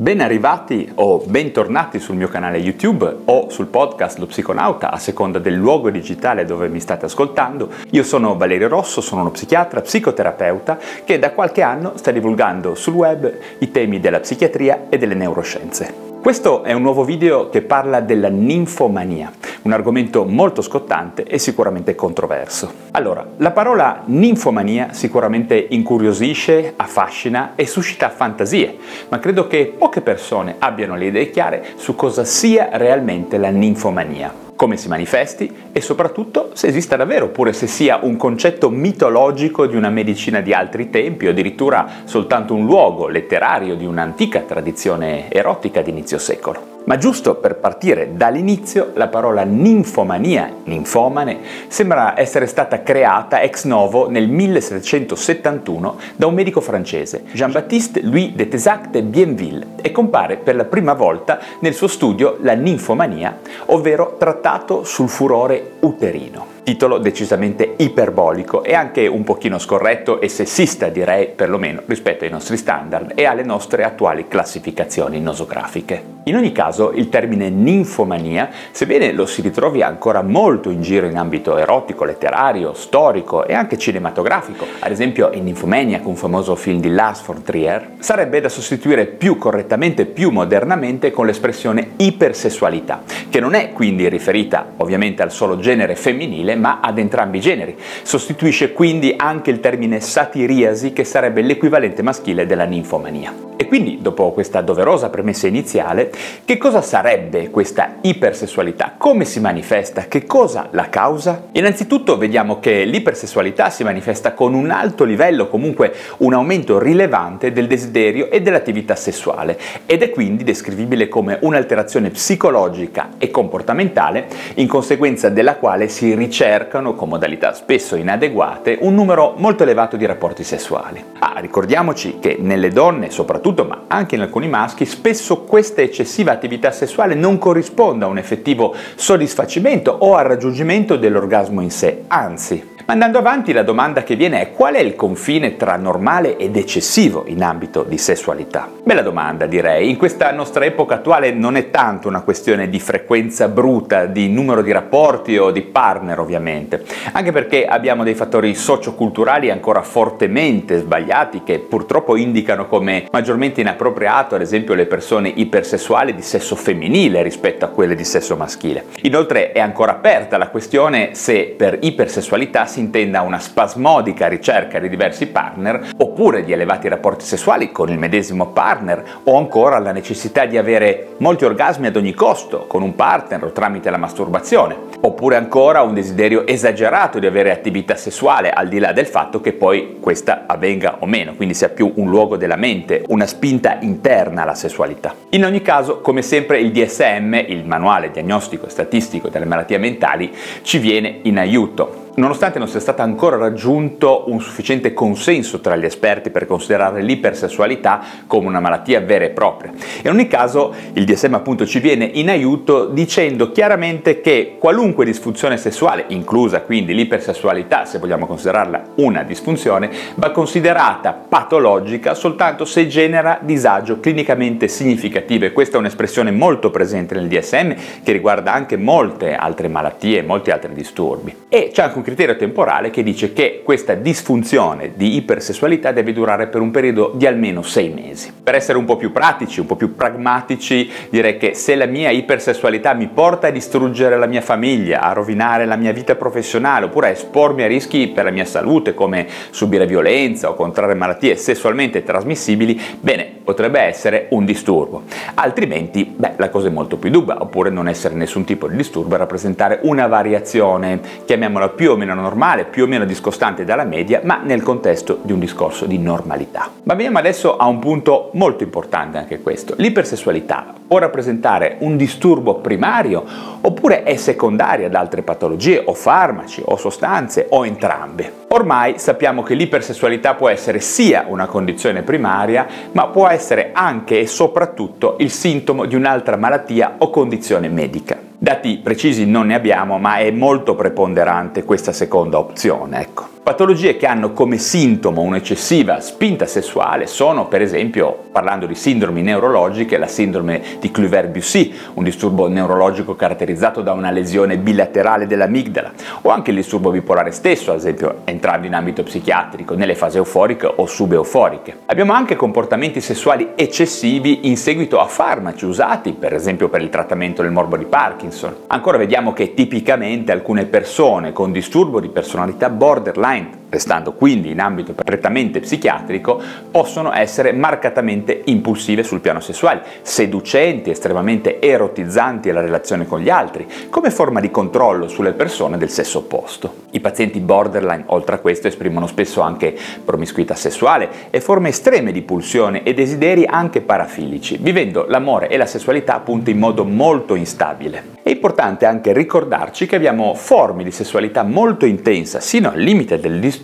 Ben arrivati o bentornati sul mio canale YouTube o sul podcast Lo Psiconauta a seconda del luogo digitale dove mi state ascoltando. Io sono Valerio Rosso, sono uno psichiatra, psicoterapeuta che da qualche anno sta divulgando sul web i temi della psichiatria e delle neuroscienze. Questo è un nuovo video che parla della ninfomania, un argomento molto scottante e sicuramente controverso. Allora, la parola ninfomania sicuramente incuriosisce, affascina e suscita fantasie, ma credo che poche persone abbiano le idee chiare su cosa sia realmente la ninfomania come si manifesti e soprattutto se esista davvero, oppure se sia un concetto mitologico di una medicina di altri tempi o addirittura soltanto un luogo letterario di un'antica tradizione erotica di inizio secolo. Ma giusto per partire dall'inizio, la parola ninfomania, ninfomane, sembra essere stata creata ex novo nel 1771 da un medico francese, Jean-Baptiste Louis de Tesac de Bienville, e compare per la prima volta nel suo studio La ninfomania, ovvero trattato sul furore uterino titolo decisamente iperbolico e anche un pochino scorretto e sessista direi perlomeno rispetto ai nostri standard e alle nostre attuali classificazioni nosografiche. In ogni caso il termine ninfomania, sebbene lo si ritrovi ancora molto in giro in ambito erotico, letterario, storico e anche cinematografico, ad esempio in Nymphomaniac, un famoso film di Lars von Trier, sarebbe da sostituire più correttamente, più modernamente con l'espressione ipersessualità, che non è quindi riferita ovviamente al solo genere femminile, ma ad entrambi i generi. Sostituisce quindi anche il termine satiriasi che sarebbe l'equivalente maschile della ninfomania. E quindi, dopo questa doverosa premessa iniziale, che cosa sarebbe questa ipersessualità? Come si manifesta? Che cosa la causa? Innanzitutto vediamo che l'ipersessualità si manifesta con un alto livello, comunque un aumento rilevante del desiderio e dell'attività sessuale ed è quindi descrivibile come un'alterazione psicologica e comportamentale in conseguenza della quale si ricercano, con modalità spesso inadeguate, un numero molto elevato di rapporti sessuali. Ah, ricordiamoci che nelle donne, soprattutto, ma anche in alcuni maschi, spesso questa eccessiva attività sessuale non corrisponde a un effettivo soddisfacimento o al raggiungimento dell'orgasmo in sé, anzi ma andando avanti la domanda che viene è qual è il confine tra normale ed eccessivo in ambito di sessualità? Bella domanda direi, in questa nostra epoca attuale non è tanto una questione di frequenza bruta, di numero di rapporti o di partner ovviamente, anche perché abbiamo dei fattori socioculturali ancora fortemente sbagliati che purtroppo indicano come maggiormente inappropriato ad esempio le persone ipersessuali di sesso femminile rispetto a quelle di sesso maschile. Inoltre è ancora aperta la questione se per ipersessualità si si intenda una spasmodica ricerca di diversi partner oppure di elevati rapporti sessuali con il medesimo partner o ancora la necessità di avere molti orgasmi ad ogni costo con un partner o tramite la masturbazione oppure ancora un desiderio esagerato di avere attività sessuale al di là del fatto che poi questa avvenga o meno, quindi sia più un luogo della mente, una spinta interna alla sessualità. In ogni caso, come sempre il DSM, il manuale diagnostico e statistico delle malattie mentali, ci viene in aiuto Nonostante non sia stato ancora raggiunto un sufficiente consenso tra gli esperti per considerare l'ipersessualità come una malattia vera e propria. In ogni caso il DSM appunto ci viene in aiuto dicendo chiaramente che qualunque disfunzione sessuale, inclusa quindi l'ipersessualità, se vogliamo considerarla una disfunzione, va considerata patologica soltanto se genera disagio clinicamente significativo e questa è un'espressione molto presente nel DSM che riguarda anche molte altre malattie, molti altri disturbi. E c'è anche un criterio temporale che dice che questa disfunzione di ipersessualità deve durare per un periodo di almeno sei mesi. Per essere un po' più pratici, un po' più pragmatici, direi che se la mia ipersessualità mi porta a distruggere la mia famiglia, a rovinare la mia vita professionale oppure a espormi a rischi per la mia salute come subire violenza o contrarre malattie sessualmente trasmissibili, bene, potrebbe essere un disturbo. Altrimenti, beh, la cosa è molto più dubba, oppure non essere nessun tipo di disturbo e rappresentare una variazione, chiamiamola più o meno normale, più o meno discostante dalla media, ma nel contesto di un discorso di normalità. Ma veniamo adesso a un punto molto importante anche questo. L'ipersessualità può rappresentare un disturbo primario oppure è secondaria ad altre patologie o farmaci o sostanze o entrambe. Ormai sappiamo che l'ipersessualità può essere sia una condizione primaria, ma può essere anche e soprattutto il sintomo di un'altra malattia o condizione medica. Dati precisi non ne abbiamo, ma è molto preponderante questa seconda opzione, ecco. Patologie che hanno come sintomo un'eccessiva spinta sessuale sono, per esempio, parlando di sindromi neurologiche, la sindrome di Cluver-Bussy, un disturbo neurologico caratterizzato da una lesione bilaterale dell'amigdala, o anche il disturbo bipolare stesso, ad esempio, entrando in ambito psichiatrico, nelle fasi euforiche o subeuforiche. Abbiamo anche comportamenti sessuali eccessivi in seguito a farmaci usati, per esempio per il trattamento del morbo di Parkinson. Ancora vediamo che tipicamente alcune persone con disturbo di personalità borderline restando quindi in ambito prettamente psichiatrico, possono essere marcatamente impulsive sul piano sessuale, seducenti, estremamente erotizzanti alla relazione con gli altri, come forma di controllo sulle persone del sesso opposto. I pazienti borderline, oltre a questo, esprimono spesso anche promiscuità sessuale e forme estreme di pulsione e desideri anche parafilici, vivendo l'amore e la sessualità appunto in modo molto instabile. È importante anche ricordarci che abbiamo forme di sessualità molto intensa, sino al limite del disturbo,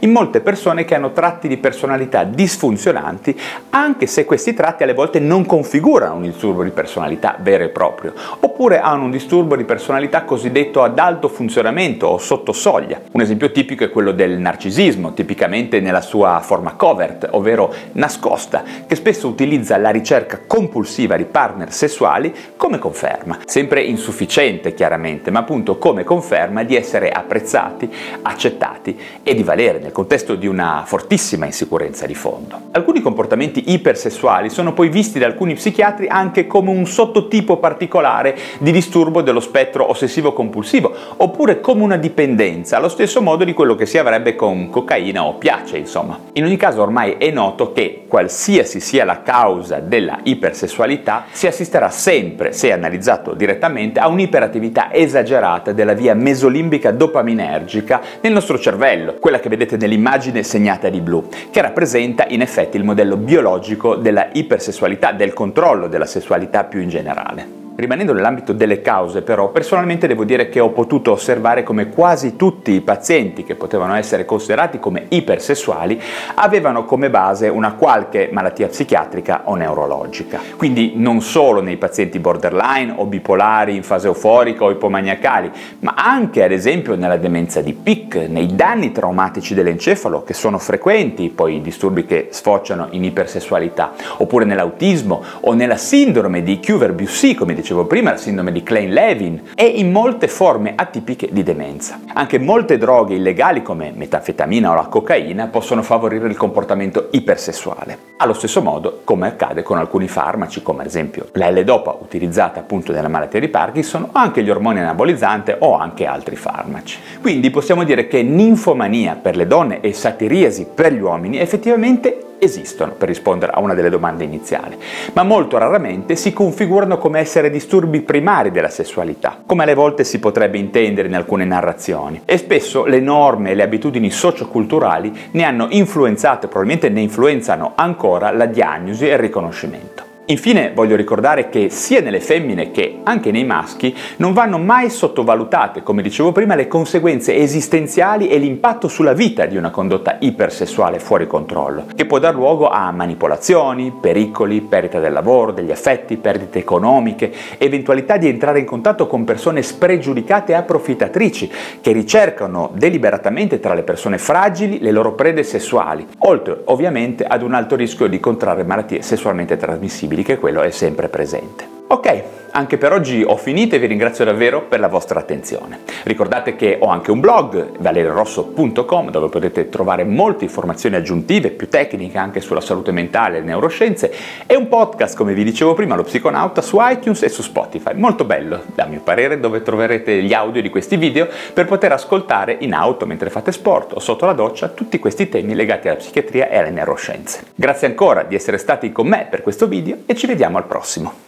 in molte persone che hanno tratti di personalità disfunzionanti, anche se questi tratti alle volte non configurano un disturbo di personalità vero e proprio, oppure hanno un disturbo di personalità cosiddetto ad alto funzionamento o sotto soglia. Un esempio tipico è quello del narcisismo, tipicamente nella sua forma covert, ovvero nascosta, che spesso utilizza la ricerca compulsiva di partner sessuali come conferma, sempre insufficiente chiaramente, ma appunto come conferma di essere apprezzati, accettati e di valere nel contesto di una fortissima insicurezza di fondo. Alcuni comportamenti ipersessuali sono poi visti da alcuni psichiatri anche come un sottotipo particolare di disturbo dello spettro ossessivo-compulsivo, oppure come una dipendenza, allo stesso modo di quello che si avrebbe con cocaina o piace, insomma. In ogni caso ormai è noto che qualsiasi sia la causa della ipersessualità, si assisterà sempre, se analizzato direttamente, a un'iperattività esagerata della via mesolimbica dopaminergica nel nostro cervello, quella che vedete nell'immagine segnata di blu, che rappresenta in effetti il modello biologico della ipersessualità, del controllo della sessualità più in generale. Rimanendo nell'ambito delle cause però, personalmente devo dire che ho potuto osservare come quasi tutti i pazienti che potevano essere considerati come ipersessuali avevano come base una qualche malattia psichiatrica o neurologica. Quindi non solo nei pazienti borderline o bipolari in fase euforica o ipomaniacali, ma anche ad esempio nella demenza di PIC, nei danni traumatici dell'encefalo che sono frequenti, poi i disturbi che sfociano in ipersessualità, oppure nell'autismo o nella sindrome di Cuver-Bussy, come dicevo dicevo prima, la sindrome di Klein-Levin e in molte forme atipiche di demenza. Anche molte droghe illegali come metanfetamina o la cocaina possono favorire il comportamento ipersessuale. Allo stesso modo, come accade con alcuni farmaci, come ad esempio la L-Dopa utilizzata appunto nella malattia di Parkinson, o anche gli ormoni anabolizzanti o anche altri farmaci. Quindi possiamo dire che ninfomania per le donne e satiriasi per gli uomini effettivamente esistono per rispondere a una delle domande iniziali, ma molto raramente si configurano come essere disturbi primari della sessualità, come alle volte si potrebbe intendere in alcune narrazioni. E spesso le norme e le abitudini socioculturali ne hanno influenzato probabilmente ne influenzano ancora la diagnosi e il riconoscimento. Infine voglio ricordare che sia nelle femmine che anche nei maschi non vanno mai sottovalutate, come dicevo prima, le conseguenze esistenziali e l'impatto sulla vita di una condotta ipersessuale fuori controllo, che può dar luogo a manipolazioni, pericoli, perdita del lavoro, degli affetti, perdite economiche, eventualità di entrare in contatto con persone spregiudicate e approfittatrici che ricercano deliberatamente tra le persone fragili le loro prede sessuali, oltre ovviamente ad un alto rischio di contrarre malattie sessualmente trasmissibili che quello è sempre presente. Ok, anche per oggi ho finito e vi ringrazio davvero per la vostra attenzione. Ricordate che ho anche un blog, valerorosso.com, dove potete trovare molte informazioni aggiuntive, più tecniche anche sulla salute mentale e le neuroscienze, e un podcast, come vi dicevo prima, lo psiconauta, su iTunes e su Spotify. Molto bello, a mio parere, dove troverete gli audio di questi video per poter ascoltare in auto mentre fate sport o sotto la doccia tutti questi temi legati alla psichiatria e alle neuroscienze. Grazie ancora di essere stati con me per questo video e ci vediamo al prossimo.